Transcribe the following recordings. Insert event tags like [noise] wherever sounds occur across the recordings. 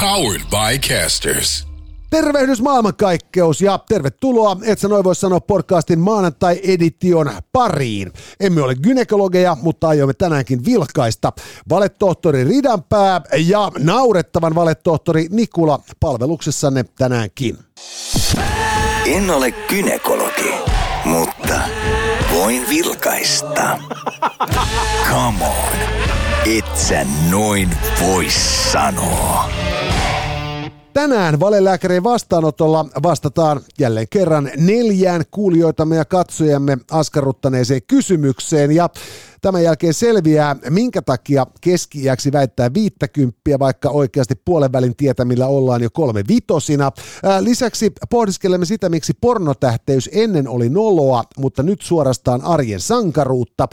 Powered by Casters. Tervehdys maailmankaikkeus ja tervetuloa, et sä noin voi sanoa podcastin maanantai-edition pariin. Emme ole gynekologeja, mutta aiomme tänäänkin vilkaista valetohtori Ridanpää ja naurettavan valetohtori Nikula palveluksessanne tänäänkin. En ole gynekologi, mutta voin vilkaista. Come on, et sä noin voi sanoa. Tänään valelääkärien vastaanotolla vastataan jälleen kerran neljään kuulijoitamme ja katsojamme askarruttaneeseen kysymykseen. Ja Tämän jälkeen selviää, minkä takia keski väittää 50, vaikka oikeasti puolen välin tietämillä ollaan jo kolme vitosina. Lisäksi pohdiskelemme sitä, miksi pornotähteys ennen oli noloa, mutta nyt suorastaan arjen sankaruutta.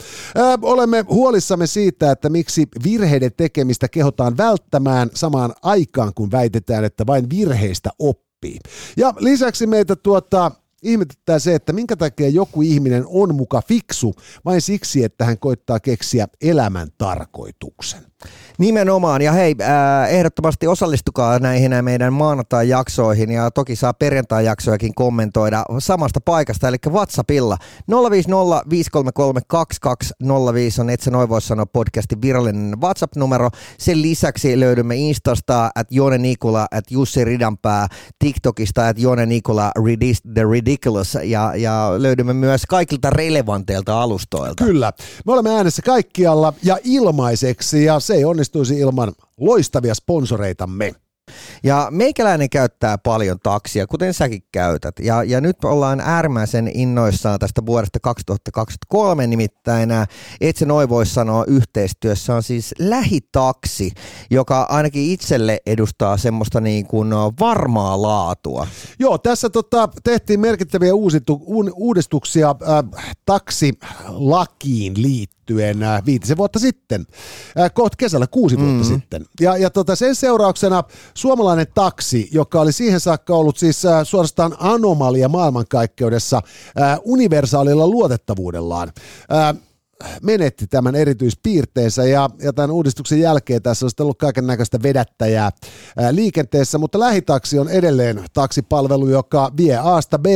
Olemme huolissamme siitä, että miksi virheiden tekemistä kehotaan välttämään samaan aikaan, kun väitetään, että vain virheistä oppii. Ja lisäksi meitä tuottaa ihmetyttää se, että minkä takia joku ihminen on muka fiksu vain siksi, että hän koittaa keksiä elämän tarkoituksen. Nimenomaan, ja hei, äh, ehdottomasti osallistukaa näihin meidän maanantai-jaksoihin, ja toki saa perjantai-jaksojakin kommentoida samasta paikasta, eli WhatsAppilla 050 533 2205 on Etsä Noin sanoa podcastin virallinen WhatsApp-numero. Sen lisäksi löydymme Instasta, at Jone Nikula, at Jussi Ridanpää, TikTokista, at Jone Nikula, The Ridiculous, ja, ja löydymme myös kaikilta relevanteilta alustoilta. Kyllä, me olemme äänessä kaikkialla ja ilmaiseksi, ja se ei onnistuisi ilman loistavia sponsoreitamme. Ja meikäläinen käyttää paljon taksia, kuten säkin käytät. Ja, ja nyt ollaan äärimmäisen innoissaan tästä vuodesta 2023, nimittäin et se noin voi sanoa yhteistyössä on siis lähitaksi, joka ainakin itselle edustaa semmoista niin kuin varmaa laatua. Joo, tässä tota, tehtiin merkittäviä uusitu, uudistuksia äh, taksilakiin liittyen liittyen äh, viitisen vuotta sitten, äh, kohta kesällä kuusi vuotta mm. sitten. Ja, ja tota, sen seurauksena suomalainen taksi, joka oli siihen saakka ollut siis äh, suorastaan anomalia maailmankaikkeudessa universaalilla luotettavuudellaan, menetti tämän erityispiirteensä ja, ja tämän uudistuksen jälkeen tässä on ollut kaiken näköistä vedättäjää ää, liikenteessä, mutta lähitaksi on edelleen taksipalvelu, joka vie Aasta b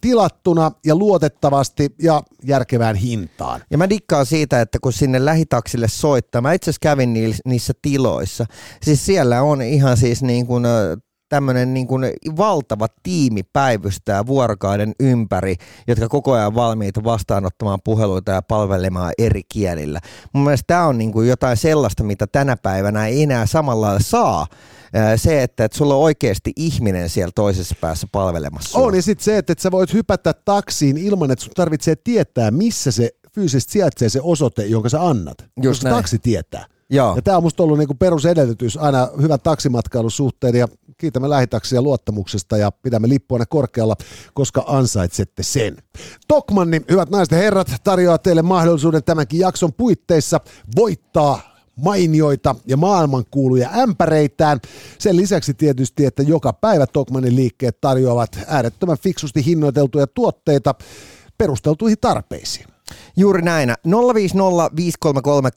tilattuna ja luotettavasti ja järkevään hintaan. Ja mä dikkaan siitä, että kun sinne lähitaksille soittaa, mä itse asiassa kävin niissä tiloissa, siis siellä on ihan siis niin kuin tämmöinen niin kuin valtava tiimi päivystää vuorokauden ympäri, jotka koko ajan valmiita vastaanottamaan puheluita ja palvelemaan eri kielillä. Mun mielestä tämä on niin kuin jotain sellaista, mitä tänä päivänä ei enää samalla lailla saa se, että, että sulla on oikeasti ihminen siellä toisessa päässä palvelemassa. On, ja sitten se, että, että sä voit hypätä taksiin ilman, että sun tarvitsee tietää, missä se fyysisesti sijaitsee se osoite, jonka sä annat. Just koska näin. taksi tietää. Joo. Ja tämä on musta ollut niinku perusedellytys aina hyvän taksimatkailun suhteen ja kiitämme lähitaksia luottamuksesta ja pidämme lippuanne korkealla, koska ansaitsette sen. Tokmanni, hyvät naiset ja herrat, tarjoaa teille mahdollisuuden tämänkin jakson puitteissa voittaa mainioita ja maailmankuuluja ämpäreitään. Sen lisäksi tietysti, että joka päivä Tokmanin liikkeet tarjoavat äärettömän fiksusti hinnoiteltuja tuotteita perusteltuihin tarpeisiin. Juuri näin. 050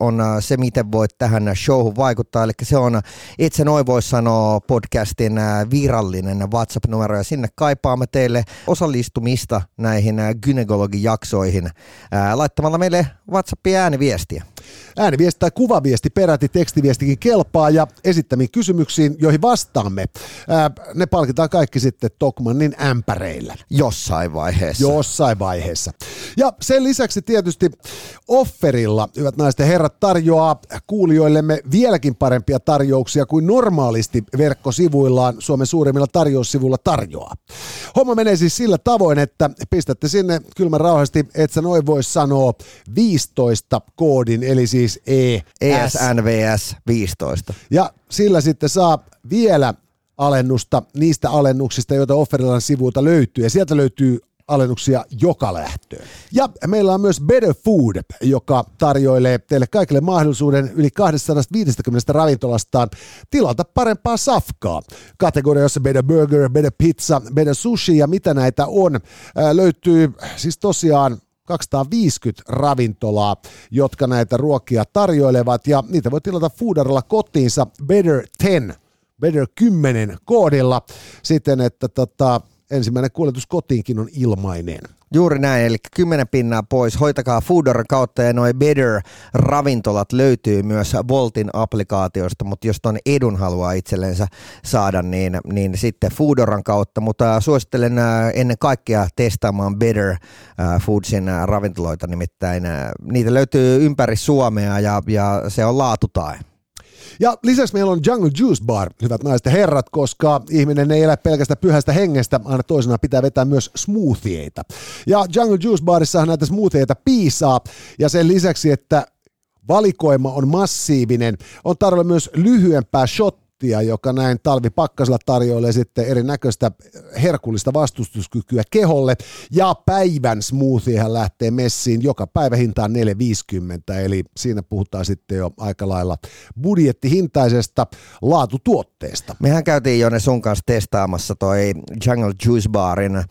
on äh, se, miten voit tähän showhun vaikuttaa. Eli se on Itse noin voi sanoa podcastin äh, virallinen WhatsApp-numero ja sinne kaipaamme teille osallistumista näihin äh, gynekologijaksoihin laittamalla meille WhatsAppin ääniviestiä. Ääniviesti tai kuvaviesti, peräti tekstiviestikin kelpaa ja esittämiin kysymyksiin, joihin vastaamme. Ää, ne palkitaan kaikki sitten Tokmannin ämpäreillä. Jossain vaiheessa. Jossain vaiheessa. Ja sen lisäksi tietysti Offerilla, hyvät naiset ja herrat, tarjoaa kuulijoillemme vieläkin parempia tarjouksia kuin normaalisti verkkosivuillaan Suomen suurimmilla tarjoussivuilla tarjoaa. Homma menee siis sillä tavoin, että pistätte sinne kylmän rauhasti, et sä noin voi sanoa 15 koodin, eli siis E. ESNVS 15. Ja sillä sitten saa vielä alennusta niistä alennuksista, joita Offerillan sivuilta löytyy. Ja sieltä löytyy alennuksia joka lähtöön. Ja meillä on myös Better Food, joka tarjoilee teille kaikille mahdollisuuden yli 250 ravintolastaan tilata parempaa safkaa. Kategorioissa Better Burger, Better Pizza, Better Sushi ja mitä näitä on. Löytyy siis tosiaan 250 ravintolaa, jotka näitä ruokia tarjoilevat. Ja niitä voi tilata Foodarilla kotiinsa Better 10, Better 10 koodilla siten, että tota, ensimmäinen kuljetus kotiinkin on ilmainen. Juuri näin, eli 10 pinnaa pois. Hoitakaa Foodor kautta ja noin Better-ravintolat löytyy myös Voltin applikaatiosta, mutta jos ton edun haluaa itsellensä saada, niin, niin sitten Foodoran kautta. Mutta suosittelen äh, ennen kaikkea testaamaan Better äh, Foodsin äh, ravintoloita, nimittäin niitä löytyy ympäri Suomea ja, ja se on laatutae. Ja lisäksi meillä on Jungle Juice Bar, hyvät naiset ja herrat, koska ihminen ei elä pelkästä pyhästä hengestä, aina toisena pitää vetää myös smoothieita. Ja Jungle Juice Barissahan näitä smoothieita piisaa, ja sen lisäksi, että valikoima on massiivinen, on tarjolla myös lyhyempää shot shottia, joka näin talvipakkasella tarjoilee sitten erinäköistä herkullista vastustuskykyä keholle. Ja päivän smoothiehän lähtee messiin joka päivä hintaan 4,50, eli siinä puhutaan sitten jo aika lailla budjettihintaisesta laatutuotteesta. Mehän käytiin jo ne sun kanssa testaamassa toi Jungle Juice Barin äh,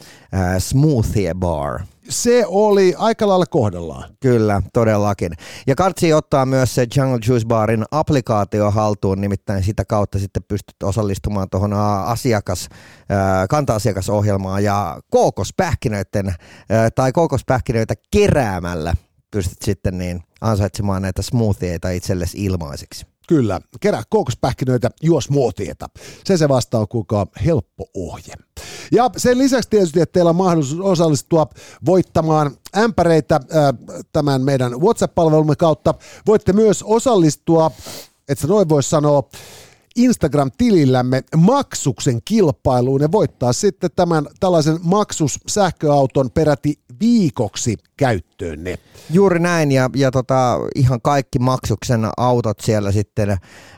smoothie bar se oli aika lailla kohdallaan. Kyllä, todellakin. Ja Kartsi ottaa myös se Jungle Juice Barin applikaatio haltuun, nimittäin sitä kautta sitten pystyt osallistumaan tuohon asiakas, kanta-asiakasohjelmaan ja kookospähkinöiden tai kookospähkinöitä keräämällä pystyt sitten niin ansaitsemaan näitä smoothieita itsellesi ilmaiseksi. Kyllä, kerää kookospähkinöitä, juo smoothieta. Se se vasta on helppo ohje. Ja sen lisäksi tietysti, että teillä on mahdollisuus osallistua voittamaan ämpäreitä tämän meidän WhatsApp-palvelumme kautta. Voitte myös osallistua, että noin voisi sanoa, Instagram-tilillämme maksuksen kilpailuun ja voittaa sitten tämän tällaisen maksus sähköauton peräti viikoksi käyttöönne. Juuri näin ja, ja tota, ihan kaikki maksuksen autot siellä sitten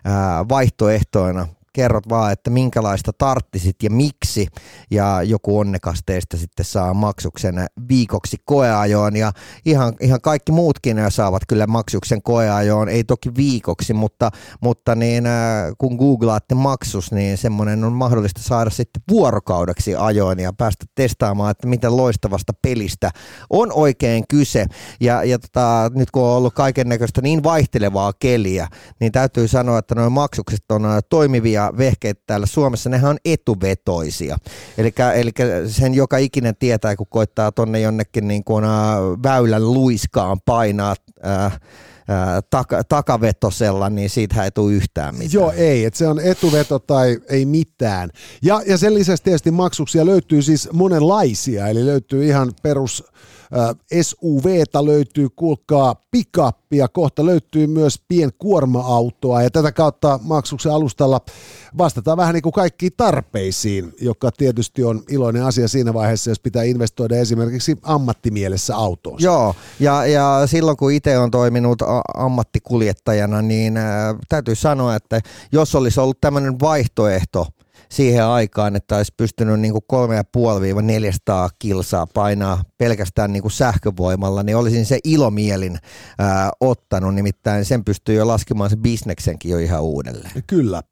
ää, vaihtoehtoina kerrot vaan, että minkälaista tarttisit ja miksi, ja joku onnekas teistä sitten saa maksuksen viikoksi koeajoon, ja ihan, ihan kaikki muutkin saavat kyllä maksuksen koeajoon, ei toki viikoksi, mutta, mutta niin, äh, kun googlaatte maksus, niin semmoinen on mahdollista saada sitten vuorokaudeksi ajoon ja päästä testaamaan, että miten loistavasta pelistä on oikein kyse, ja, ja tota, nyt kun on ollut kaiken näköistä niin vaihtelevaa keliä, niin täytyy sanoa, että nuo maksukset on äh, toimivia vehkeet täällä Suomessa, nehän on etuvetoisia. Eli sen joka ikinen tietää, kun koittaa tonne jonnekin niin kuin, väylän luiskaan painaa äh, taka, takavetosella, niin siitä ei tule yhtään mitään. Joo, ei, että se on etuveto tai ei mitään. Ja, ja sen lisäksi tietysti maksuksia löytyy siis monenlaisia, eli löytyy ihan perus SUVtä löytyy, kuulkaa, pikappia, kohta löytyy myös pienkuorma-autoa ja tätä kautta maksuksen alustalla vastataan vähän niin kuin kaikkiin tarpeisiin, joka tietysti on iloinen asia siinä vaiheessa, jos pitää investoida esimerkiksi ammattimielessä autoon. Joo, ja, ja silloin kun itse on toiminut ammattikuljettajana, niin äh, täytyy sanoa, että jos olisi ollut tämmöinen vaihtoehto, siihen aikaan, että olisi pystynyt niin 3,5-400 kilsaa painaa pelkästään niin sähkövoimalla, niin olisin se ilomielin ää, ottanut, nimittäin sen pystyy jo laskemaan se bisneksenkin jo ihan uudelleen. Kyllä.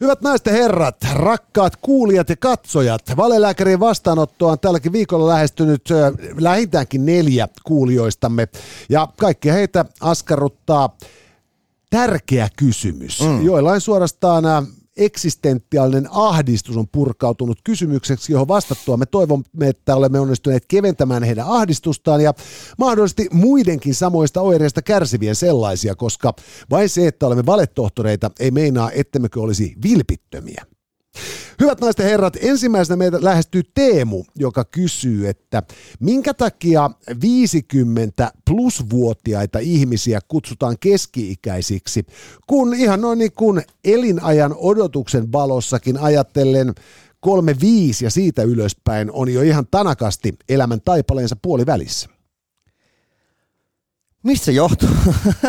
Hyvät naiset ja herrat, rakkaat kuulijat ja katsojat, valelääkärin vastaanottoa on tälläkin viikolla lähestynyt äh, lähintäänkin neljä kuulijoistamme ja kaikki heitä askarruttaa tärkeä kysymys. Mm. Joillain suorastaan eksistentiaalinen ahdistus on purkautunut kysymykseksi, johon vastattua me toivomme, että olemme onnistuneet keventämään heidän ahdistustaan ja mahdollisesti muidenkin samoista oireista kärsivien sellaisia, koska vain se, että olemme valetohtoreita, ei meinaa, ettemmekö olisi vilpittömiä. Hyvät naiset ja herrat, ensimmäisenä meitä lähestyy Teemu, joka kysyy, että minkä takia 50 plus-vuotiaita ihmisiä kutsutaan keski-ikäisiksi, kun ihan noin niin kuin elinajan odotuksen valossakin ajatellen kolme viisi ja siitä ylöspäin on jo ihan tanakasti elämän taipaleensa puolivälissä. Mistä johtuu?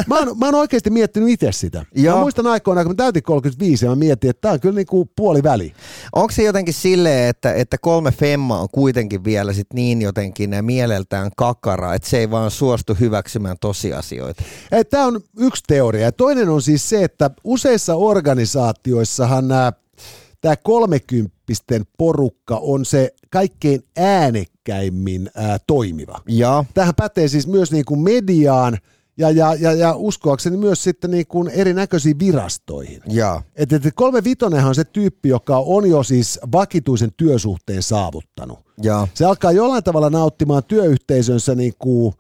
mä, oon, mä oon oikeasti miettinyt itse sitä. Joo. Mä muistan aikoina, kun mä täytin 35 ja mä mietin, että tää on kyllä niinku puoli väli. Onko se jotenkin silleen, että, että kolme femma on kuitenkin vielä sit niin jotenkin mieleltään kakara, että se ei vaan suostu hyväksymään tosiasioita? Tämä on yksi teoria. Ja toinen on siis se, että useissa organisaatioissahan nämä tämä 30 kolmekymppisten porukka on se kaikkein äänekkäimmin ää, toimiva. Ja, Tähän pätee siis myös niin kuin mediaan ja, ja, ja, ja uskoakseni myös sitten niin kuin erinäköisiin virastoihin. ja, Et, et kolme vitonenhan on se tyyppi, joka on jo siis vakituisen työsuhteen saavuttanut. ja, Se alkaa jollain tavalla nauttimaan työyhteisönsä niin kuin,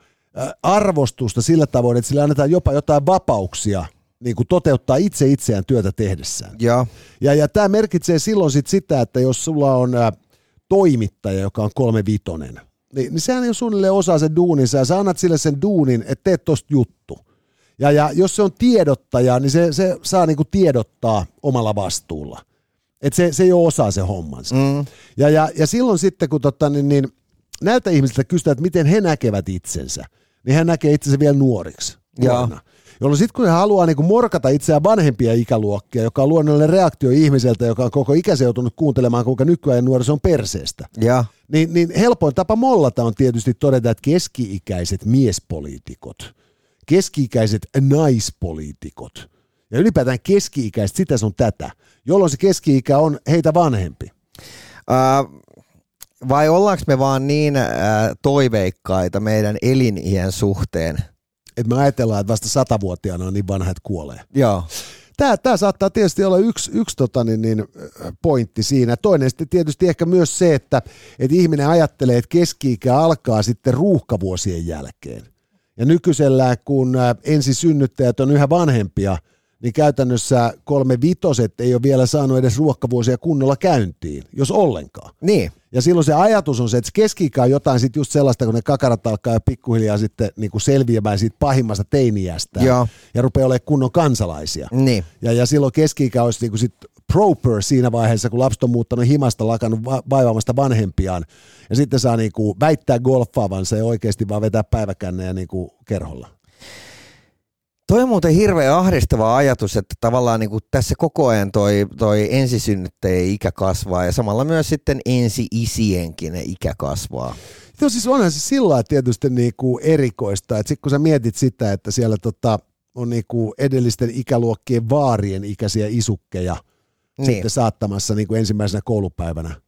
arvostusta sillä tavoin, että sille annetaan jopa jotain vapauksia niin kuin toteuttaa itse itseään työtä tehdessään. ja, Ja, ja tämä merkitsee silloin sit sitä, että jos sulla on ä, toimittaja, joka on kolme vitonen, niin, niin sehän on suunnilleen osa sen duuninsa ja sä annat sille sen duunin, että teet tosta juttu. Ja, ja jos se on tiedottaja, niin se, se saa niinku tiedottaa omalla vastuulla. Et se, se ei ole osa se hommansa. mm, Ja, ja, ja silloin sitten, kun tota, niin, niin, näiltä ihmisiltä kysytään, että miten he näkevät itsensä, niin hän näkee itsensä vielä nuoriksi. Nuorena. Jolloin sitten kun he haluaa niin kuin morkata itseään vanhempia ikäluokkia, joka on luonnollinen reaktio ihmiseltä, joka on koko ikänsä joutunut kuuntelemaan, kuinka nykyään nuoriso on perseestä, ja, niin, niin helpoin tapa mollata on tietysti todeta, että keski-ikäiset miespoliitikot, keski-ikäiset naispoliitikot ja ylipäätään keski-ikäiset sitä sun tätä, jolloin se keski-ikä on heitä vanhempi. Ää, vai ollaanko me vaan niin ää, toiveikkaita meidän eliniän suhteen? Että me ajatellaan, että vasta satavuotiaana on niin vanha, että kuolee. Joo, Tämä, tämä saattaa tietysti olla yksi, yksi tota, niin, niin, pointti siinä. Toinen sitten tietysti ehkä myös se, että, että ihminen ajattelee, että keski-ikä alkaa sitten ruuhkavuosien jälkeen. Ja nykyisellään, kun ä, ensisynnyttäjät on yhä vanhempia, niin käytännössä kolme vitoset ei ole vielä saanut edes ruuhkavuosia kunnolla käyntiin, jos ollenkaan. niin, Ja silloin se ajatus on se, että keski on jotain sit just sellaista, kun ne kakarat alkaa jo pikkuhiljaa sitten niin kuin selviämään siitä pahimmasta teiniästä Joo. ja rupeaa olemaan kunnon kansalaisia. niin, Ja, ja silloin keski olisi niin kuin sit proper siinä vaiheessa, kun lapset on muuttanut himasta, lakannut va- vaivaamasta vanhempiaan. Ja sitten saa niin kuin väittää golfaavansa ja oikeasti vaan vetää päiväkännejä niin kuin kerholla. Toi on muuten hirveän ahdistava ajatus, että tavallaan niin kuin tässä koko ajan toi, toi ensisynnyttäjien ikä kasvaa ja samalla myös sitten ensi-isienkin ikä kasvaa. Joo, siis onhan se sillä tietysti niin kuin erikoista, että sitten kun sä mietit sitä, että siellä tota, on niin kuin edellisten ikäluokkien vaarien ikäisiä isukkeja Niin. sitten saattamassa niin kuin ensimmäisenä koulupäivänä.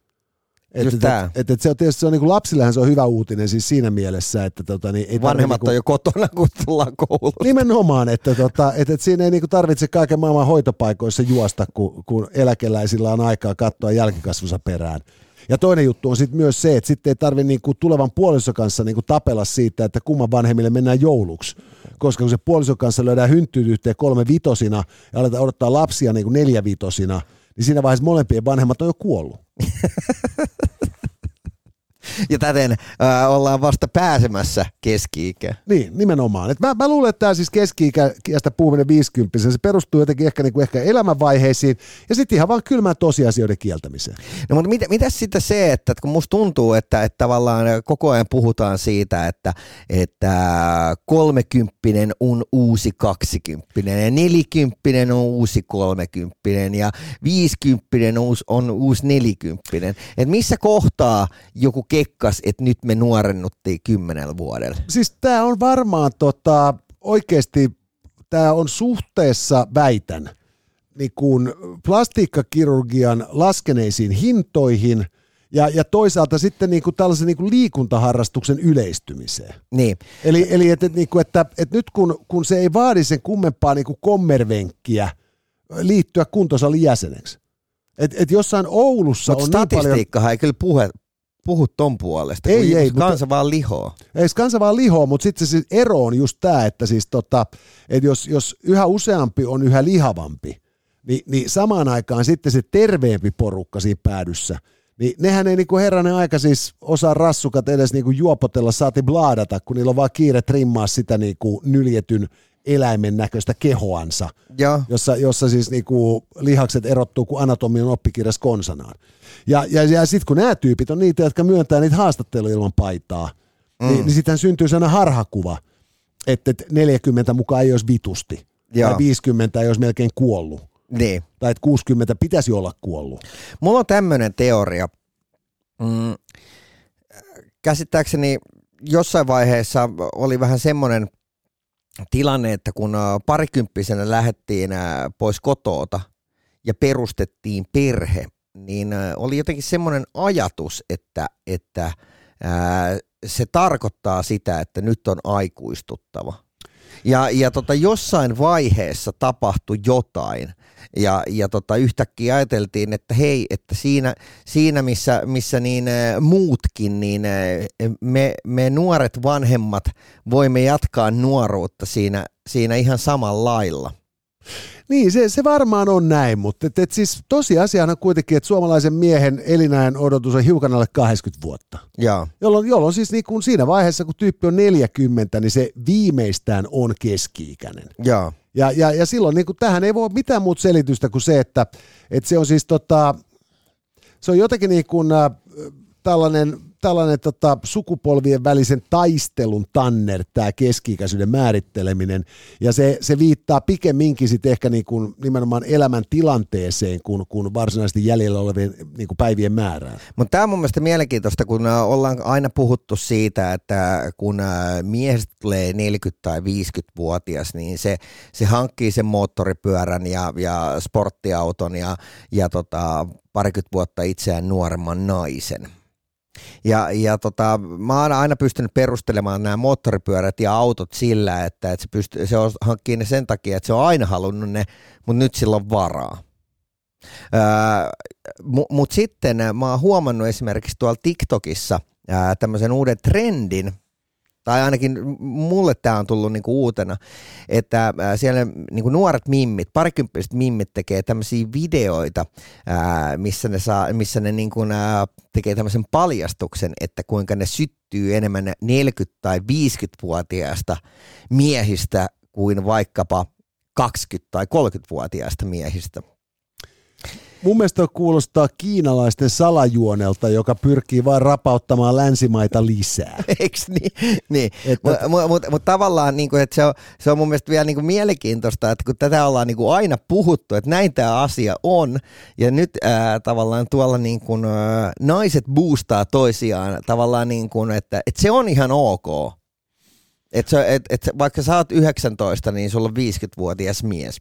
Et, Just et, et, et se on tietysti se on niin kuin lapsillehän se on hyvä uutinen siis siinä mielessä, että tota, niin ei Vanhemmat tarvi on jo kotona, kun tullaan kouluun. Nimenomaan, että, tota, että, että siinä ei niinku tarvitse kaiken maailman hoitopaikoissa juosta, kun, kun eläkeläisillä on aikaa katsoa jälkikasvunsa perään. Ja toinen juttu on sitten myös se, että sitten ei tarvitse niinku tulevan puolison kanssa niinku tapella siitä, että kumman vanhemmille mennään jouluksi. Koska kun se puolison kanssa löydään hynttyyt yhteen kolme vitosina ja aletaan odottaa lapsia niinku neljä vitosina, niin siinä vaiheessa molempien vanhemmat on jo kuollut. [laughs] Ja täten ää, ollaan vasta pääsemässä keski-ikään. Niin, nimenomaan. Et mä, mä luulen, että tämä siis keski-ikästä puhuminen 50 se perustuu jotenkin ehkä, niinku ehkä elämänvaiheisiin ja sitten ihan vaan kylmään tosiasioiden kieltämiseen. No mutta mitä, mitä sitten se, että kun musta tuntuu, että, että tavallaan koko ajan puhutaan siitä, että, että kolmekymppinen on uusi kaksikymppinen ja nelikymppinen on uusi kolmekymppinen ja viisikymppinen on uusi, on uusi nelikymppinen. Et missä kohtaa joku kekkas, että nyt me nuorennuttiin kymmenellä vuodella? Siis tämä on varmaan tota, oikeasti, tämä on suhteessa, väitän, niin kuin plastiikkakirurgian laskeneisiin hintoihin ja, ja toisaalta sitten niin kuin tällaisen niin kuin liikuntaharrastuksen yleistymiseen. Niin, Eli, eli että, että, että, että, että nyt kun, kun se ei vaadi sen kummempaa niin kuin kommervenkkiä liittyä kuntosalin jäseneksi. Et, et jossain Oulussa mutta on niin paljon... statistiikkahan ei kyllä puhe, puhu ton puolesta, Ei, kun ei, kansa mutta- vaan lihoo. Ei se kansa vaan lihoa, mutta sitten se ero on just tämä, että siis tota, että jos, jos yhä useampi on yhä lihavampi, niin, niin samaan aikaan sitten se terveempi porukka siinä päädyssä, niin nehän ei niinku herranen aika siis osaa rassukat edes niinku juopotella saati blaadata, kun niillä on vaan kiire trimmaa sitä niinku nyljetyn eläimen näköistä kehoansa, Joo. jossa, jossa, siis niinku lihakset erottuu kuin anatomian oppikirjassa konsanaan. Ja, ja, ja sitten kun nämä tyypit on niitä, jotka myöntää niitä haastatteluja ilman paitaa, mm. niin, niin sittenhän syntyy sellainen harhakuva, että et 40 mukaan ei olisi vitusti. Joo. Tai 50 ei olisi melkein kuollut. Niin. Tai että 60 pitäisi olla kuollut. Mulla on tämmöinen teoria. Mm, käsittääkseni jossain vaiheessa oli vähän semmoinen tilanne, että kun parikymppisenä lähdettiin äh, pois kotoota ja perustettiin perhe, niin oli jotenkin semmoinen ajatus, että, että ää, se tarkoittaa sitä, että nyt on aikuistuttava. Ja, ja tota, jossain vaiheessa tapahtui jotain, ja, ja tota, yhtäkkiä ajateltiin, että hei, että siinä, siinä missä, missä niin äh, muutkin, niin äh, me, me nuoret vanhemmat voimme jatkaa nuoruutta siinä, siinä ihan samalla lailla. Niin, se, se varmaan on näin, mutta et, et siis tosiasiana kuitenkin, että suomalaisen miehen elinajan odotus on hiukan alle 80 vuotta. Joo. Jolloin, jolloin siis niin kuin siinä vaiheessa, kun tyyppi on 40, niin se viimeistään on keski-ikäinen. Joo. Ja, ja, ja silloin niin kuin, tähän ei voi mitään muuta selitystä kuin se, että, että se on siis tota, se on jotenkin niin kuin, äh, tällainen tällainen tota, sukupolvien välisen taistelun tanner, tämä keski-ikäisyyden määritteleminen, ja se, se viittaa pikemminkin sitten ehkä niin kuin nimenomaan elämän tilanteeseen kuin, kuin varsinaisesti jäljellä olevien niin kuin päivien määrään. Mutta tämä on mun mielestä mielenkiintoista, kun äh, ollaan aina puhuttu siitä, että kun äh, miehestä tulee 40- tai 50-vuotias, niin se, se hankkii sen moottoripyörän ja, ja sporttiauton ja, ja tota, parikymmentä vuotta itseään nuoremman naisen. Ja, ja tota, mä oon aina pystynyt perustelemaan nämä moottoripyörät ja autot sillä, että, että se, pystyy, se on, hankkii ne sen takia, että se on aina halunnut ne, mutta nyt sillä on varaa. Öö, mutta sitten mä oon huomannut esimerkiksi tuolla TikTokissa ää, tämmöisen uuden trendin, tai ainakin mulle tämä on tullut niinku uutena, että siellä niinku nuoret mimmit, parikymppiset mimmit tekee tämmöisiä videoita, missä ne, saa, missä ne niinku, tekee tämmöisen paljastuksen, että kuinka ne syttyy enemmän 40- tai 50-vuotiaista miehistä kuin vaikkapa 20- tai 30-vuotiaista miehistä. Mun mielestä kuulostaa kiinalaisten salajuonelta, joka pyrkii vain rapauttamaan länsimaita lisää. [laughs] Eikö niin? niin. Mutta mut, mut, mut tavallaan niin kuin, että se, on, se on mun mielestä vielä niin kuin mielenkiintoista, että kun tätä ollaan niin kuin aina puhuttu, että näin tämä asia on, ja nyt ää, tavallaan tuolla niin kuin, ää, naiset boostaa toisiaan tavallaan niin kuin, että, että se on ihan ok. Että et, et, vaikka sä oot 19, niin sulla on 50-vuotias mies.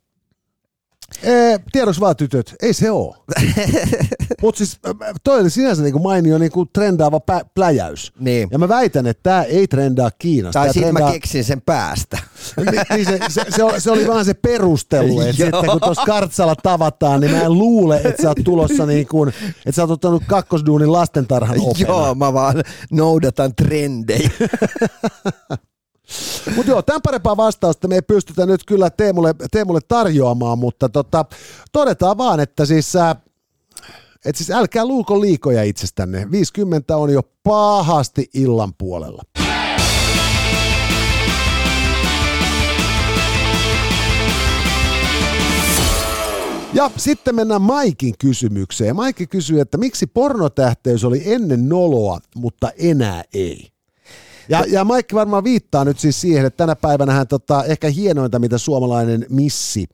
Ee, tiedoksi vaan tytöt, ei se oo. [laughs] Mutta siis toi oli sinänsä niinku mainio niinku trendaava pä- pläjäys. Niin. Ja mä väitän, että tämä ei trendaa Kiinasta. Tai sitten trendaa... mä keksin sen päästä. niin, niin se, se, se, oli, se oli vaan se perustelu, [laughs] että, että kun tuossa kartsalla tavataan, niin mä en luule, että sä oot tulossa niin kuin, että sä oot ottanut kakkosduunin lastentarhan opena. Joo, mä vaan noudatan trendejä. [laughs] Mutta joo, tämän parempaa vastausta me ei pystytä nyt kyllä Teemulle, Teemulle tarjoamaan, mutta tota, todetaan vaan, että siis, äh, et siis älkää luuko liikoja itsestänne. 50 on jo pahasti illan puolella. Ja sitten mennään Maikin kysymykseen. Maikki kysyy, että miksi pornotähteys oli ennen noloa, mutta enää ei? Ja, ja Maikki varmaan viittaa nyt siis siihen, että tänä päivänä hän tota, ehkä hienointa, mitä suomalainen missi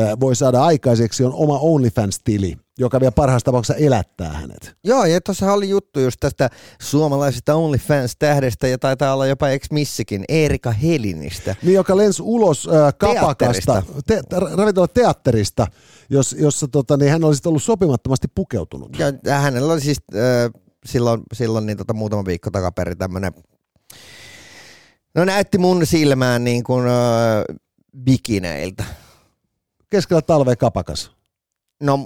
äh, voi saada aikaiseksi, on oma OnlyFans-tili, joka vielä parhaassa tapauksessa elättää hänet. Joo, ja tuossa oli juttu just tästä suomalaisesta OnlyFans-tähdestä, ja taitaa olla jopa ex-missikin, Erika Helinistä. Niin, joka lensi ulos äh, kapakasta, te, ravintola teatterista, jos, jossa tota, niin hän olisi ollut sopimattomasti pukeutunut. Ja hänellä oli siis äh, silloin, silloin niin tota, muutama viikko takaperin tämmöinen No näytti mun silmään niin kuin äh, bikineiltä. Keskellä talvea kapakas. No,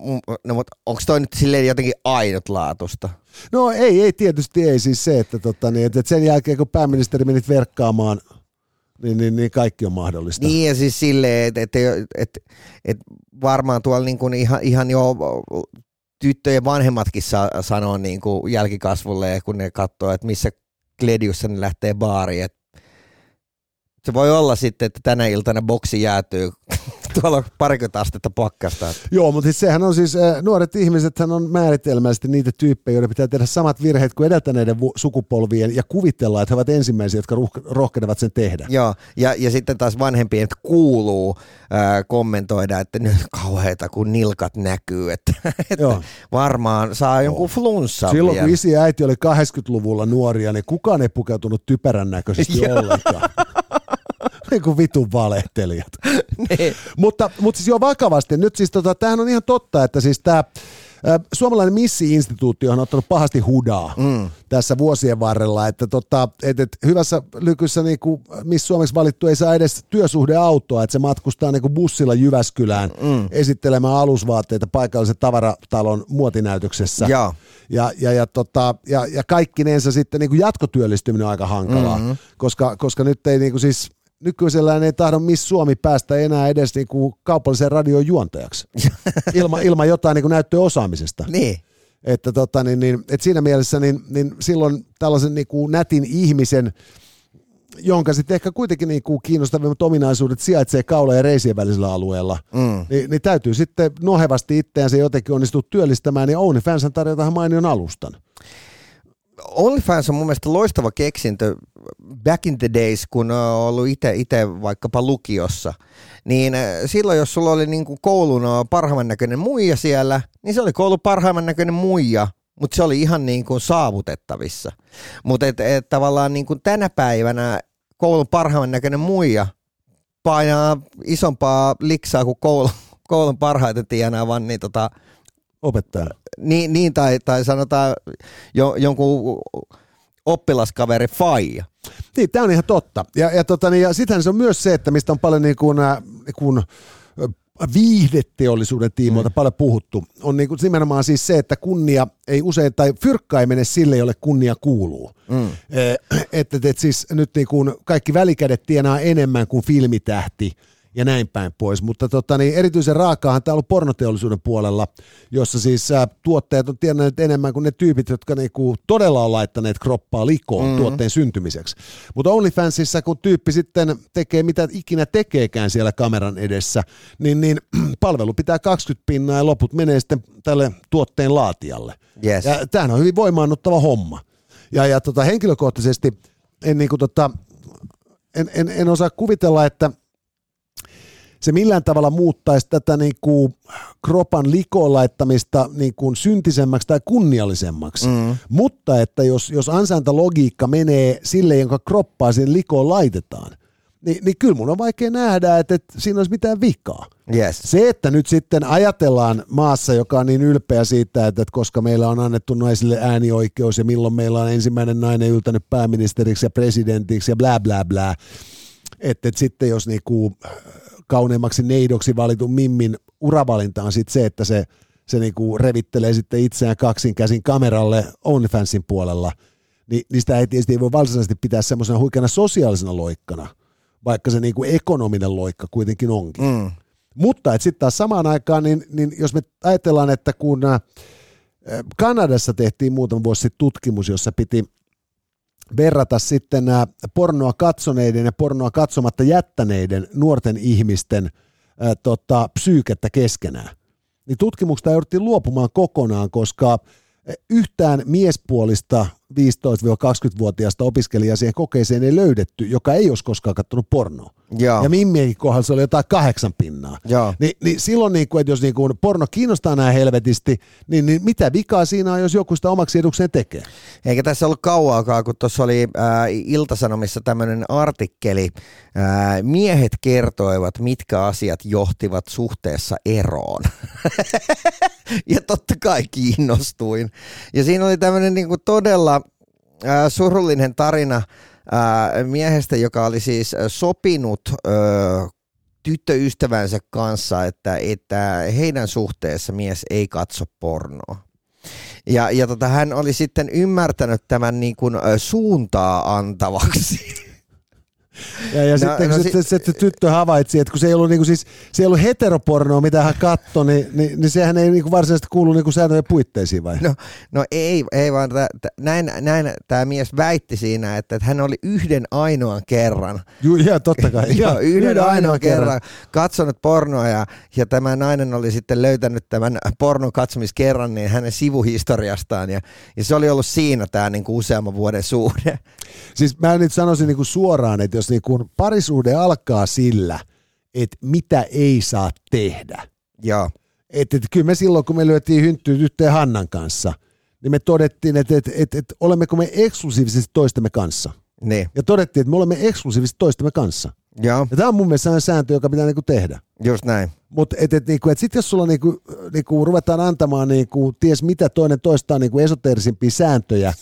no mutta onko toi nyt silleen jotenkin ainutlaatusta? No ei, ei tietysti ei siis se, että, tota, niin, että sen jälkeen kun pääministeri menit verkkaamaan, niin, niin, niin kaikki on mahdollista. Niin ja siis silleen, että et, et, et, et varmaan tuolla niin kuin ihan, ihan jo tyttöjen vanhemmatkin saa sanoa niin kuin jälkikasvulle, kun ne katsoo, että missä Glediussa ne lähtee baariin, että se voi olla sitten, että tänä iltana boksi jäätyy [laughs] tuolla parikymmentä astetta pakkasta. Joo, mutta siis sehän on siis, äh, nuoret ihmiset on määritelmällisesti niitä tyyppejä, joiden pitää tehdä samat virheet kuin edeltäneiden sukupolvien ja kuvitella, että he ovat ensimmäisiä, jotka rohkenevat sen tehdä. Joo, ja, ja sitten taas vanhempien että kuuluu äh, kommentoida, että nyt kauheita kun nilkat näkyy, että, [laughs] että Joo. varmaan saa jonkun flunssa Silloin vielä. kun isi ja äiti oli 80-luvulla nuoria, niin kukaan ei pukeutunut typerän näköisesti [laughs] ollenkaan. Niin kuin vitun valehtelijat. [laughs] niin. mutta, mutta siis jo vakavasti, nyt siis tota, tämähän on ihan totta, että siis tämä Suomalainen missi-instituutti on ottanut pahasti hudaa mm. tässä vuosien varrella, että tota, et, et hyvässä lykyssä niin kuin Miss Suomeksi valittu ei saa edes työsuhdeautoa, että se matkustaa niin kuin bussilla Jyväskylään mm. esittelemään alusvaatteita paikallisen tavaratalon muotinäytöksessä. Joo. Ja, ja, ja, tota, ja, ja kaikkinensa sitten niin kuin jatkotyöllistyminen on aika hankalaa, mm-hmm. koska, koska nyt ei niin kuin siis nykyisellään ei tahdo Miss Suomi päästä enää edes niin kuin kaupallisen radion juontajaksi [laughs] ilman, ilman jotain niin kuin näyttöosaamisesta. Niin. Että tota, niin, niin, et siinä mielessä niin, niin silloin tällaisen niin kuin nätin ihmisen, jonka sitten ehkä kuitenkin niin kuin kiinnostavimmat ominaisuudet sijaitsee kaula- ja reisien välisellä alueella, mm. niin, niin täytyy sitten nohevasti itseänsä jotenkin onnistua työllistämään, ja OnlyFans tarjotaan mainion alustan. OnlyFans on mun mielestä loistava keksintö back in the days, kun on ollut itse vaikkapa lukiossa. Niin silloin, jos sulla oli niin kuin koulun parhaimman näköinen muija siellä, niin se oli koulun parhaimman näköinen muija, mutta se oli ihan niin kuin saavutettavissa. Mutta et, et tavallaan niin kuin tänä päivänä koulun parhaimman näköinen muija painaa isompaa liksaa kuin koulun, [laughs] koulun parhaiten tienaavan, niin tota, opettaja. Niin, niin tai, tai sanotaan jo, jonkun oppilaskaveri faija. Niin, tämä on ihan totta. Ja, ja, tota, niin, ja sittenhän se on myös se, että mistä on paljon niin kuin, äh, niin kuin, viihdeteollisuuden tiimoilta mm. paljon puhuttu, on niin kuin nimenomaan siis se, että kunnia ei usein, tai fyrkka ei mene sille, jolle kunnia kuuluu. Mm. Että et, et siis nyt niin kuin kaikki välikädet tienaa enemmän kuin filmitähti, ja näin päin pois. Mutta tota, niin erityisen raakaahan tämä on ollut pornoteollisuuden puolella, jossa siis ää, tuottajat on tienneet enemmän kuin ne tyypit, jotka niinku todella on laittaneet kroppaa likoon mm-hmm. tuotteen syntymiseksi. Mutta OnlyFansissa, kun tyyppi sitten tekee mitä ikinä tekeekään siellä kameran edessä, niin, niin [clears throat] palvelu pitää 20 pinnaa ja loput menee sitten tälle tuotteen laatijalle. Yes. Ja tämähän on hyvin voimaannuttava homma. Ja, ja tota, henkilökohtaisesti en, niinku, tota, en, en, en osaa kuvitella, että – se millään tavalla muuttaisi tätä niin kuin kropan likoon laittamista niin kuin syntisemmäksi tai kunniallisemmaksi. Mm. Mutta että jos, jos ansaintalogiikka menee sille, jonka kroppaa sen likoon laitetaan, niin, niin kyllä mun on vaikea nähdä, että, että siinä olisi mitään vikaa. Yes. Se, että nyt sitten ajatellaan maassa, joka on niin ylpeä siitä, että, että koska meillä on annettu naisille äänioikeus ja milloin meillä on ensimmäinen nainen yltänyt pääministeriksi ja presidentiksi ja bla bla bla, että, että sitten jos niinku kauneimmaksi neidoksi valitun Mimmin uravalinta on sitten se, että se, se niinku revittelee sitten itseään kaksin käsin kameralle OnlyFansin puolella, niin, niin sitä ei tietysti voi varsinaisesti pitää semmoisena huikeana sosiaalisena loikkana, vaikka se niinku ekonominen loikka kuitenkin onkin. Mm. Mutta sitten taas samaan aikaan, niin, niin jos me ajatellaan, että kun äh, Kanadassa tehtiin muutama vuosi sitten tutkimus, jossa piti verrata sitten pornoa katsoneiden ja pornoa katsomatta jättäneiden nuorten ihmisten tota, psyykettä keskenään. Niin tutkimuksesta jouduttiin luopumaan kokonaan, koska yhtään miespuolista 15-20-vuotiaasta opiskelijaa siihen kokeeseen ei löydetty, joka ei olisi koskaan katsonut pornoa. Joo. Ja Mimmienkin kohdalla se oli jotain kahdeksan pinnaa. Joo. Ni, niin silloin, niin kuin, että jos niin kuin porno kiinnostaa näin helvetisti, niin, niin mitä vikaa siinä on, jos joku sitä omaksi edukseen tekee? Eikä tässä ollut kauaakaan, kun tuossa oli äh, Iltasanomissa tämmöinen artikkeli. Äh, miehet kertoivat, mitkä asiat johtivat suhteessa eroon. [laughs] ja totta kai kiinnostuin. Ja siinä oli tämmöinen niin kuin todella äh, surullinen tarina ää, miehestä, joka oli siis sopinut ää, tyttöystävänsä kanssa, että, että heidän suhteessa mies ei katso pornoa. Ja, ja tota, hän oli sitten ymmärtänyt tämän niin kuin, suuntaa antavaksi. [laughs] Ja, ja no, sitten no, kun no, se, se, tyttö havaitsi, että kun se ei ollut, niinku, siis, se ei ollut heteropornoa, mitä hän katsoi, niin, niin, niin sehän ei niinku varsinaisesti kuulu niinku sääntöjen puitteisiin vai? No, no ei, ei vaan t- t- näin, näin tämä mies väitti siinä, että, että hän oli yhden ainoan kerran. Joo, ja totta kai. [laughs] Joo, yhden, yhden ainoan, ainoan kerran, kerran katsonut pornoa ja, ja tämä nainen oli sitten löytänyt tämän pornon katsomiskerran niin hänen sivuhistoriastaan ja, ja se oli ollut siinä tämä niinku useamman vuoden suhde. Siis mä nyt sanoisin niinku suoraan, että jos niin kun parisuhde alkaa sillä, että mitä ei saa tehdä. Joo. Että et, kyllä me silloin, kun me lyötiin hynttyä tyttöjen Hannan kanssa, niin me todettiin, että et, et, et, olemmeko me eksklusiivisesti toistemme kanssa. Niin. Ja todettiin, että me olemme eksklusiivisesti toistemme kanssa. Joo, Ja tämä on mun mielestä sääntö, joka pitää niinku tehdä. just näin. Mutta et, et, niinku, et sitten jos sulla niinku, niinku ruvetaan antamaan niinku, ties mitä toinen toistaan niinku esoteerisimpia sääntöjä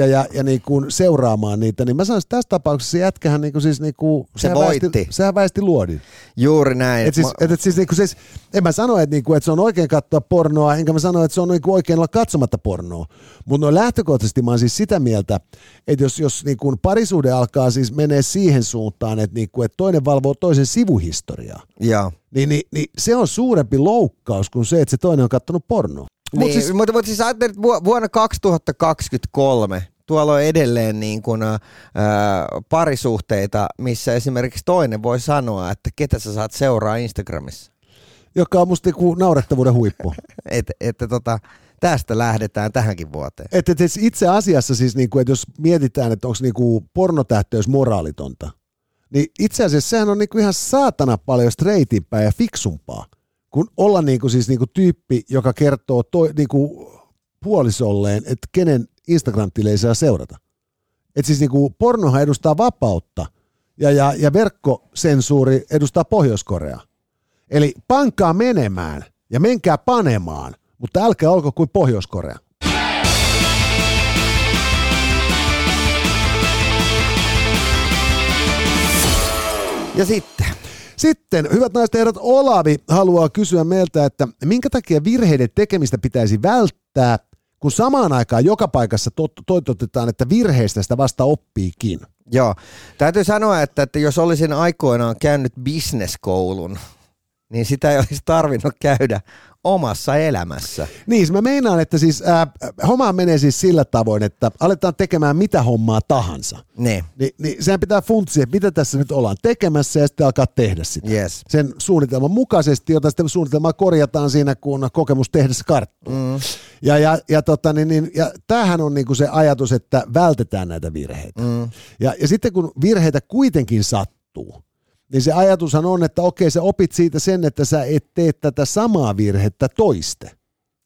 ja, ja, ja niinku seuraamaan niitä, niin mä sanoisin, että tässä tapauksessa se jätkähän niinku, siis niinku, Se sehän voitti. Väisti, sehän väisti luodin. Juuri näin. Et siis, Mä- et, et siis, niinku, siis, en mä sano, että niinku, et se on oikein katsoa pornoa, enkä mä sano, että se on niinku oikein olla katsomatta pornoa. Mutta no lähtökohtaisesti mä oon siis sitä mieltä, että jos, jos niinku parisuhde alkaa siis menee siihen suuntaan, että niinku, et toinen valvoo toisen sivuhistoriaa, niin, niin, niin se on suurempi loukkaus kuin se, että se toinen on kattonut pornoa. Mut Niin, siis, mutta, mutta siis ajattelin, että vu- vuonna 2023 tuolla on edelleen niin kuin, ä, parisuhteita, missä esimerkiksi toinen voi sanoa, että ketä sä saat seuraa Instagramissa. joka on musta niinku naurettavuuden huippu. [laughs] Että et, tota, tästä lähdetään tähänkin vuoteen. Et, et, et itse asiassa siis, niinku, että jos mietitään, että onko niinku pornotähteys moraalitonta, niin itse asiassa sehän on niinku ihan saatana paljon streitimpää ja fiksumpaa, kun olla niinku siis niinku tyyppi, joka kertoo toi, niinku puolisolleen, että kenen Instagram-tilejä saa seurata. Et siis niinku pornohan edustaa vapautta ja, ja, ja verkkosensuuri edustaa Pohjois-Koreaa. Eli pankaa menemään ja menkää panemaan, mutta älkää olko kuin Pohjois-Korea. Ja sitten, Sitten, hyvät naiset herrat, Olavi haluaa kysyä meiltä, että minkä takia virheiden tekemistä pitäisi välttää, kun samaan aikaan joka paikassa tot- toitotetaan, että virheistä sitä vasta oppiikin. joo, täytyy sanoa, että, että jos olisin aikoinaan käynyt bisneskoulun, niin sitä ei olisi tarvinnut käydä omassa elämässä. Niin, siis mä meinaan, että siis äh, homma menee siis sillä tavoin, että aletaan tekemään mitä hommaa tahansa. Ne, Ni, niin sehän pitää funtsia, että mitä tässä nyt ollaan tekemässä ja sitten alkaa tehdä sitä. yes. Sen suunnitelman mukaisesti, jota sitten suunnitelmaa korjataan siinä, kun kokemus tehdessä karttuu. Mm. Ja, ja, ja, tota, niin, niin, ja tämähän on niinku se ajatus, että vältetään näitä virheitä. Mm. Ja, ja sitten kun virheitä kuitenkin sattuu, niin se ajatushan on, että okei, sä opit siitä sen, että sä et tee tätä samaa virhettä toiste.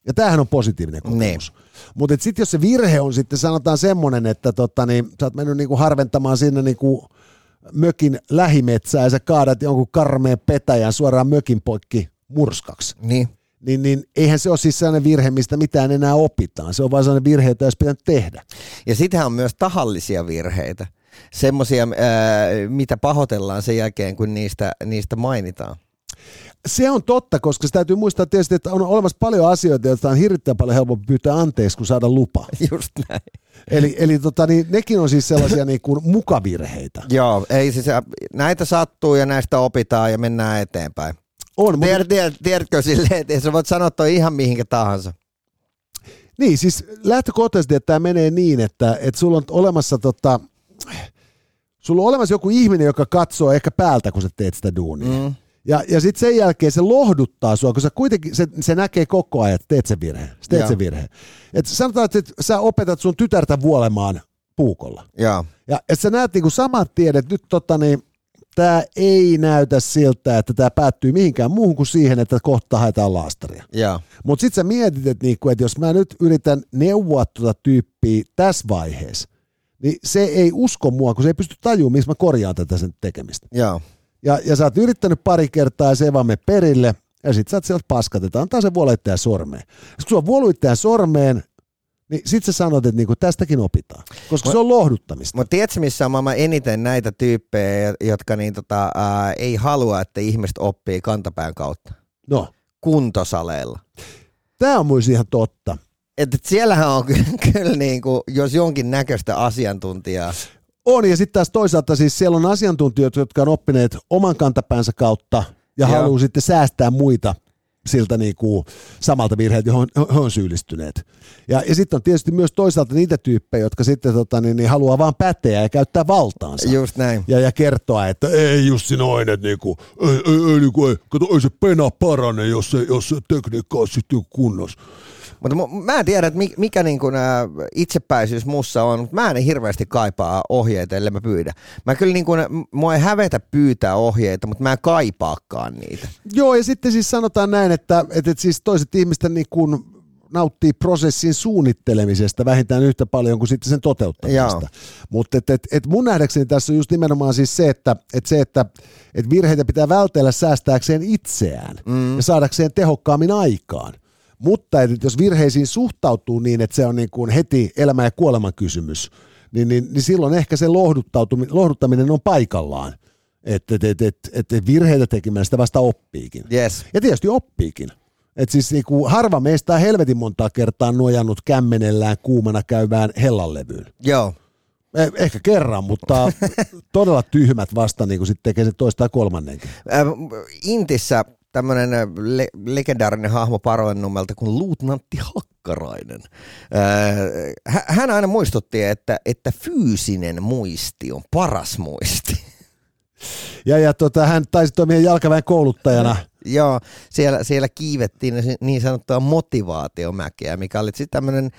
Ja tämähän on positiivinen kokemus. Mutta sitten jos se virhe on sitten sanotaan semmoinen, että tota, niin, sä oot mennyt niinku harventamaan sinne niinku mökin lähimetsää ja sä kaadat jonkun karmeen petäjän suoraan mökin poikki murskaksi, Niin. niin, niin eihän se ole siis sellainen virhe, mistä mitään enää opitaan. Se on vain sellainen virhe, jota olisi pitänyt tehdä. Ja sitähän on myös tahallisia virheitä. Semmoisia, mitä pahoitellaan sen jälkeen, kun niistä, niistä mainitaan. Se on totta, koska se täytyy muistaa tietysti, että on olemassa paljon asioita, joita on hirvittävän paljon helpompi pyytää anteeksi kuin saada lupa. [laughs] Just näin. Eli, eli tota, niin, nekin on siis sellaisia [laughs] niin kuin mukavirheitä. Joo, ei siis, näitä sattuu ja näistä opitaan ja mennään eteenpäin. On, mutta, Tiedät, tiedät, tiedätkö silleen, että sä voit sanoa toi ihan mihinkä tahansa. niin, siis lähtökohtaisesti, että tämä menee niin, että, että sulla on olemassa tota, sulla on olemassa joku ihminen, joka katsoo ehkä päältä, kun sä teet sitä duunia. Mm. Ja, ja sitten sen jälkeen se lohduttaa sua, kun sä kuitenkin, se, se näkee koko ajan, että teet sen virheen. Sä teet sen virheen. Et sanotaan, että sä opetat sun tytärtä vuolemaan puukolla. Joo, Ja et sä näet niinku samat tiedät, että nyt tota niin, tämä ei näytä siltä, että tämä päättyy mihinkään muuhun kuin siihen, että kohta haetaan laastaria. Mutta sitten sä mietit, että, niinku, että jos mä nyt yritän neuvoa tuota tyyppiä tässä vaiheessa, niin se ei usko mua, kun se ei pysty tajumaan, missä mä korjaan tätä sen tekemistä. Joo. Ja, ja sä oot yrittänyt pari kertaa ja se ei vaan mene perille, ja sit sä oot sieltä paskatetaan, antaa se vuoluittajan sormeen. Kun sulla on vuoluittajan sormeen, niin sit sä sanot, että niinku tästäkin opitaan, koska se on lohduttamista. Mutta tiedätkö, missä on maailman eniten näitä tyyppejä, jotka niin, tota, ää, ei halua, että ihmiset oppii kantapään kautta? No, Kuntosaleilla. tämä on myös ihan totta. Et, et siellähän on [laughs] kyllä, kyllä niin kuin, jos jonkin näköistä asiantuntijaa. On, ja sitten taas toisaalta siis siellä on asiantuntijoita, jotka on oppineet oman kantapäänsä kautta ja Joo. haluaa sitten säästää muita siltä niinku samalta virheeltä, johon he on syyllistyneet. Ja, ja sitten on tietysti myös toisaalta niitä tyyppejä, jotka sitten tota, niin, niin haluaa vaan päteä ja käyttää valtaansa. Just näin. Ja, ja kertoa, että ei Jussi noin, että niinku, ei, ei, ei, niinku, ei, kato, ei se pena parane, jos se, jos se tekniikka on sitten kunnossa. Mutta mu- mä en tiedä, että mi- mikä niin kuin, itsepäisyys mussa on, mutta mä en hirveästi kaipaa ohjeita, ellei mä pyydä. Mä kyllä niin kuin, mua ei hävetä pyytää ohjeita, mutta mä en kaipaakaan niitä. Joo, ja sitten siis sanotaan näin, että, että, siis toiset ihmisten niin kuin, nauttii prosessin suunnittelemisesta vähintään yhtä paljon kuin sitten sen toteuttamisesta. Mutta et, et, et mun nähdäkseni tässä on just nimenomaan siis se, että et se, että et virheitä pitää vältellä säästääkseen itseään mm. ja saadakseen tehokkaammin aikaan. Mutta et, jos virheisiin suhtautuu niin, että se on niin kuin heti elämä- ja kuoleman kysymys, niin, niin, niin silloin ehkä se lohduttaminen on paikallaan. Että et, et, et, et, virheitä tekemällä sitä vasta oppiikin. Yes. Ja tietysti oppiikin. Et siis niinku harva meistä on helvetin montaa kertaa nojannut kämmenellään kuumana käyvään hellanlevyyn. Joo. Eh, Ehkä kerran, mutta [laughs] todella tyhmät vasta niin sitten tekee se toista ja kolmannenkin. Intissä tämmöinen le- legendaarinen hahmo Paroennummelta kuin luutnantti Hakkarainen. Äh, hä- hän aina muistutti, että, että fyysinen muisti on paras muisti. [laughs] Ja, ja tota, hän taisi toimia jalkaväen kouluttajana. [laughs] Joo, siellä, siellä kiivettiin niin sanottua motivaatiomäkeä, mikä oli sitten tämmöinen,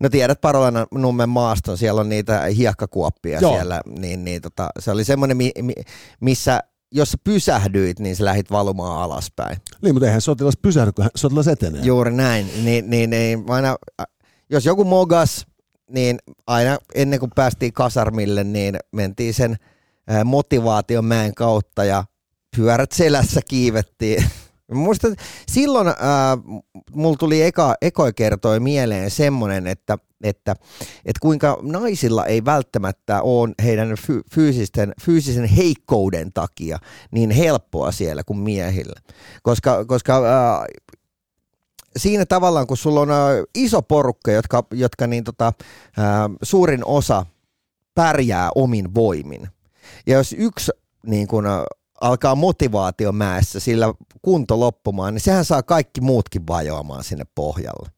no tiedät Parolan nummen maaston, siellä on niitä hiekkakuoppia Joo. siellä, niin, niin tota, se oli semmoinen, mi, mi, missä jos sä pysähdyit, niin sä lähit valumaan alaspäin. Niin, mutta eihän sotilas pysähdy, kun sotilas etenee. Juuri näin, niin, niin, niin aina, jos joku mogas, niin aina ennen kuin päästiin kasarmille, niin mentiin sen motivaation mäen kautta ja pyörät selässä kiivettiin. [laughs] Että silloin äh, mulla tuli eka, ekoi kertoi mieleen semmoinen, että, että, että kuinka naisilla ei välttämättä ole heidän fy, fyysisten, fyysisen heikkouden takia niin helppoa siellä kuin miehillä. Koska, koska äh, siinä tavallaan, kun sulla on äh, iso porukka, jotka, jotka niin tota, äh, suurin osa pärjää omin voimin. Ja jos yksi niin kun, alkaa motivaatiomäessä sillä kunto loppumaan, niin sehän saa kaikki muutkin vajoamaan sinne pohjalle.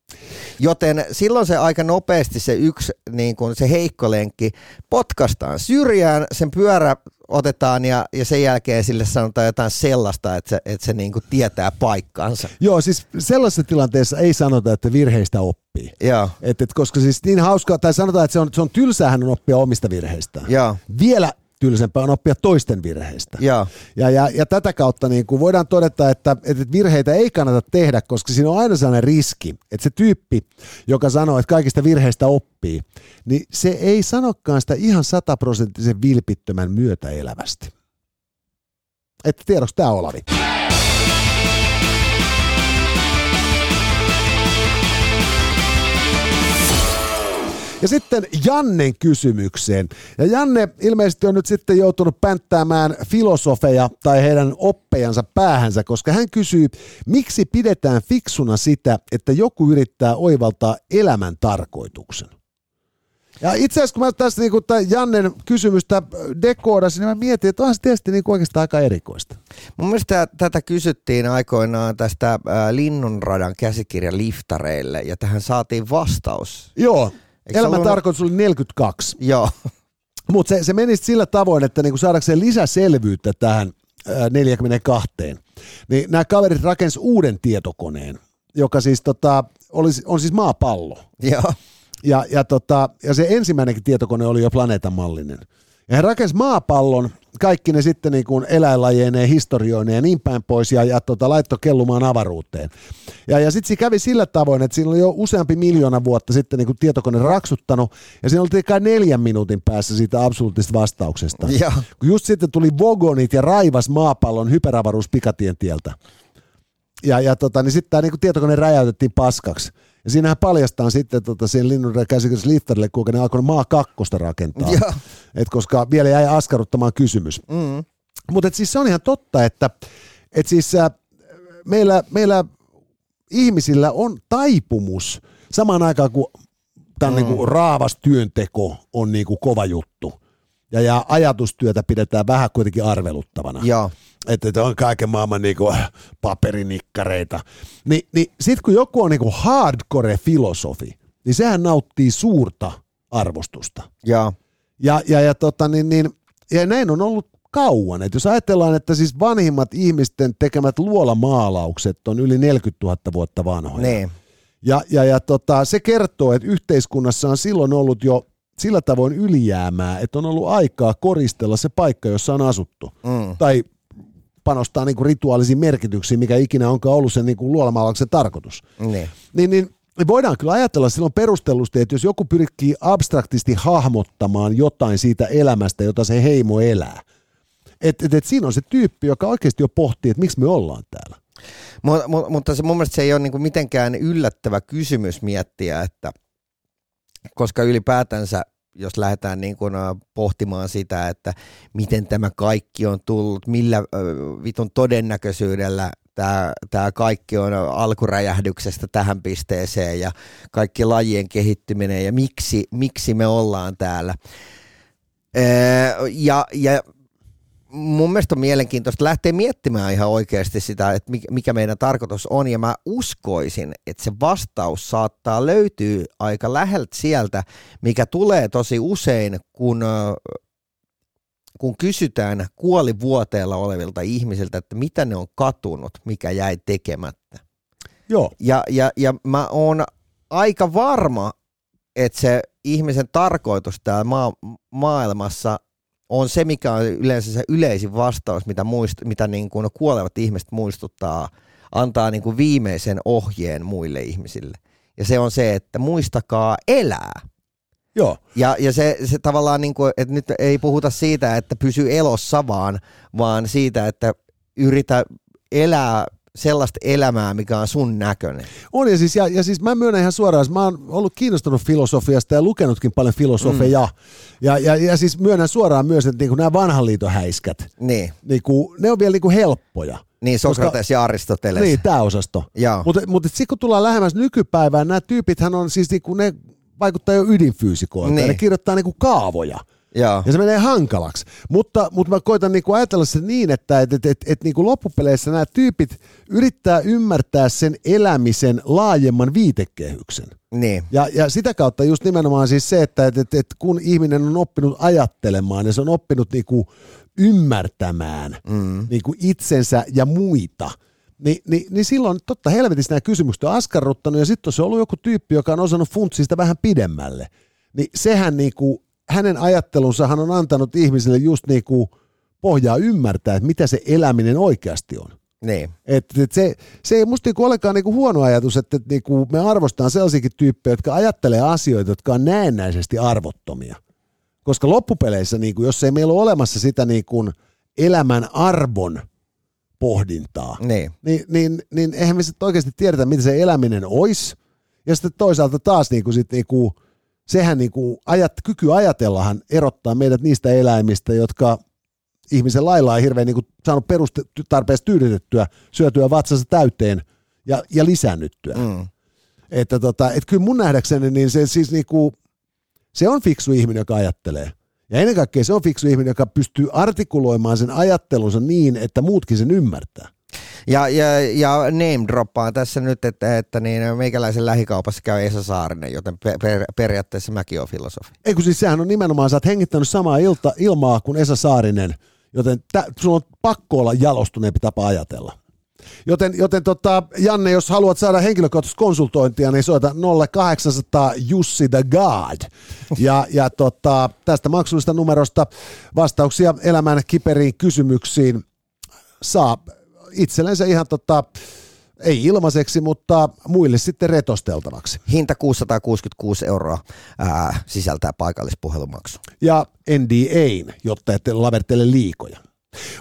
Joten silloin se aika nopeasti se yksi niin kun se heikko lenkki potkastaan syrjään, sen pyörä otetaan ja, ja sen jälkeen sille sanotaan jotain sellaista, että se, että se niin kuin tietää paikkansa. Joo, siis sellaisessa tilanteessa ei sanota, että virheistä oppii. Joo, Et, et, koska siis niin hauskaa, tai sanotaan, että se on, se on tylsäähän on oppia omista virheistään. joo, Vielä tylsempää on oppia toisten virheistä. joo. Ja, ja, ja tätä kautta niin kuin voidaan todeta, että, että virheitä ei kannata tehdä, koska siinä on aina sellainen riski, että se tyyppi, joka sanoo, että kaikista virheistä oppii, niin se ei sanokaan sitä ihan sataprosenttisen vilpittömän myötäelävästi. Että tiedoksi tämä Olavi. Ja sitten Jannen kysymykseen. Ja Janne ilmeisesti on nyt sitten joutunut pänttäämään filosofeja tai heidän oppejansa päähänsä, koska hän kysyy, miksi pidetään fiksuna sitä, että joku yrittää oivaltaa elämän tarkoituksen. Ja itse asiassa kun mä tässä niin tämän Jannen kysymystä dekoodasin, niin mä mietin, että on se tietysti niin oikeastaan aika erikoista. Mun mielestä tätä kysyttiin aikoinaan tästä äh, Linnunradan käsikirjan liftareille ja tähän saatiin vastaus. Joo, Eikö elämän ollut- tarkoitus oli 42. Joo, [laughs] Mutta se, se meni sillä tavoin, että niinku saadakseen lisäselvyyttä tähän ää, 42, niin nämä kaverit rakens uuden tietokoneen, joka siis tota, olisi, on siis maapallo. joo, Ja, ja, tota, ja se ensimmäinenkin tietokone oli jo planeetan mallinen. Ja he rakensi maapallon, kaikki ne sitten niin kuin eläinlajeineen, historioineen ja niin päin pois, ja, ja tota, laittoi kellumaan avaruuteen. Ja, ja sitten se kävi sillä tavoin, että siinä oli jo useampi miljoona vuotta sitten niin kuin tietokone raksuttanut, ja siinä oltiin kai neljän minuutin päässä siitä absoluuttisesta vastauksesta. Joo. Kun just sitten tuli Vogonit ja raivas maapallon hyperavaruus pikatien tieltä. Ja, ja tota, niin sitten tämä niinku tietokone räjäytettiin paskaksi. Ja siinähän paljastaa sitten tota, siinä linnunradan käsikirjassa Liftarille, kuinka ne alkoi maa kakkosta rakentaa. Joo. Et koska vielä jäi askarruttamaan kysymys. mm, Mutta siis se on ihan totta, että et siis äh, meillä, meillä ihmisillä on taipumus samaan aikaan, kun tämä mm. niinku raavas työnteko on niinku kova juttu. Ja, ja ajatustyötä pidetään vähän kuitenkin arveluttavana joo, että että on kaiken maailman niinku paperinikkareita. Ni, niin sitten kun joku on niinku hardcore-filosofi, niin sehän nauttii suurta arvostusta. joo, Ja, ja, ja, tota, niin, niin, ja näin on ollut kauan. Et jos ajatellaan, että siis vanhimmat ihmisten tekemät luolamaalaukset on yli 40 000 vuotta vanhoja. niin, Ja, ja, ja tota, se kertoo, että yhteiskunnassa on silloin ollut jo sillä tavoin ylijäämää, että on ollut aikaa koristella se paikka, jossa on asuttu. mm, Tai panostaa niinku rituaalisiin merkityksiin, mikä ikinä onkaan ollut sen niinku luolamaalauksen tarkoitus. niin, Niin, niin niin voidaan kyllä ajatella silloin perustellusti, että jos joku pyrkii abstraktisti hahmottamaan jotain siitä elämästä, jota se heimo elää, että et, et siinä on se tyyppi, joka oikeasti jo pohtii, että miksi me ollaan täällä. Mutta, mutta se, mun mielestä se ei ole niinku mitenkään yllättävä kysymys miettiä, että koska ylipäätänsä jos lähdetään niin kuin pohtimaan sitä, että miten tämä kaikki on tullut, millä vitun todennäköisyydellä tämä, tämä kaikki on alkuräjähdyksestä tähän pisteeseen ja kaikki lajien kehittyminen ja miksi, miksi me ollaan täällä. Ja, ja mun mielestä on mielenkiintoista lähteä miettimään ihan oikeasti sitä, että mikä meidän tarkoitus on, ja mä uskoisin, että se vastaus saattaa löytyä aika läheltä sieltä, mikä tulee tosi usein, kun, kun kysytään kuolivuoteella olevilta ihmisiltä, että mitä ne on katunut, mikä jäi tekemättä. Joo. Ja, ja, ja mä oon aika varma, että se ihmisen tarkoitus täällä maa, maailmassa on se, mikä on yleensä se yleisin vastaus, mitä, muist, mitä niin kuin kuolevat ihmiset muistuttaa, antaa niin kuin viimeisen ohjeen muille ihmisille. Ja se on se, että muistakaa elää. Joo. Ja, ja se, se tavallaan, niin kuin, että nyt ei puhuta siitä, että pysy elossa vaan, vaan siitä, että yritä elää sellaista elämää, mikä on sun näköinen. On ja siis, ja, ja siis mä myönnän ihan suoraan, että mä oon ollut kiinnostunut filosofiasta ja lukenutkin paljon filosofeja. Mm. Ja, ja, ja siis myönnän suoraan myös, että niinku nämä vanhan liiton häiskät, niin. niinku, ne on vielä niinku helppoja. Niin, Sokrates Koska, ja Aristoteles. Niin, tämä osasto. Mutta mut, sitten kun tullaan lähemmäs nykypäivään, nämä tyypithän on siis niinku, ne vaikuttaa jo ydinfyysikoilta. Niin. Ne kirjoittaa niinku kaavoja. Joo. Ja se menee hankalaksi. Mutta, mutta mä koitan niinku ajatella se niin, että et, et, et, et niinku loppupeleissä nämä tyypit yrittää ymmärtää sen elämisen laajemman viitekehyksen. Niin. Ja, ja sitä kautta just nimenomaan siis se, että et, et, et kun ihminen on oppinut ajattelemaan ja se on oppinut niinku ymmärtämään mm. niinku itsensä ja muita, niin, niin, niin silloin totta helvetissä nämä kysymykset on askarruttanut ja sitten on se ollut joku tyyppi, joka on osannut funtsia sitä vähän pidemmälle. Niin sehän niinku hänen ajattelunsa hän on antanut ihmisille just niin kuin pohjaa ymmärtää, että mitä se eläminen oikeasti on. Niin. Et, et se, se ei musta niinku olekaan niinku huono ajatus, että et niinku me arvostetaan sellaisiakin tyyppejä, jotka ajattelee asioita, jotka on näennäisesti arvottomia. Koska loppupeleissä, niinku, jos ei meillä ole olemassa sitä niinku elämän arvon pohdintaa, niin, niin, niin, niin eihän me sitten oikeasti tiedetä, mitä se eläminen olisi. Ja sitten toisaalta taas niinku sit niinku, sehän niin kuin ajat, kyky ajatellahan erottaa meidät niistä eläimistä, jotka ihmisen lailla on hirveän niin kuin saanut perustarpeesta tyydytettyä, syötyä vatsansa täyteen ja, ja lisännyttyä. Mm. Että tota, et kyllä mun nähdäkseni niin se, siis niin kuin, se on fiksu ihminen, joka ajattelee. Ja ennen kaikkea se on fiksu ihminen, joka pystyy artikuloimaan sen ajattelunsa niin, että muutkin sen ymmärtää. Ja, ja, ja name droppaan tässä nyt, että, että niin meikäläisen lähikaupassa käy Esa Saarinen, joten per, periaatteessa mäkin olen filosofi. Ei kun siis sehän on nimenomaan, sä oot hengittänyt samaa ilta, ilmaa kuin Esa Saarinen, joten tä, sun on pakko olla jalostuneempi tapa ajatella. Joten, joten tota, Janne, jos haluat saada henkilökohtaista konsultointia, niin soita 0800 Jussi the God. Ja, ja tota, tästä maksullisesta numerosta vastauksia elämän kiperiin kysymyksiin saa itsellensä ihan tota, ei ilmaiseksi, mutta muille sitten retosteltavaksi. Hinta 666 euroa ää, sisältää paikallispuhelumaksu. Ja NDA, jotta ette lavertele liikoja.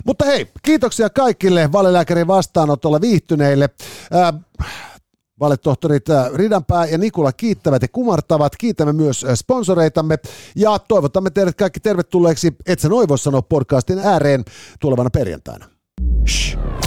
Mutta hei, kiitoksia kaikille valelääkärin vastaanotolla viihtyneille. Ää, Valetohtorit Ridanpää ja Nikula kiittävät ja kumartavat. Kiitämme myös sponsoreitamme ja toivotamme teidät kaikki tervetulleeksi Et sä noin voi sanoa podcastin ääreen tulevana perjantaina. Shh.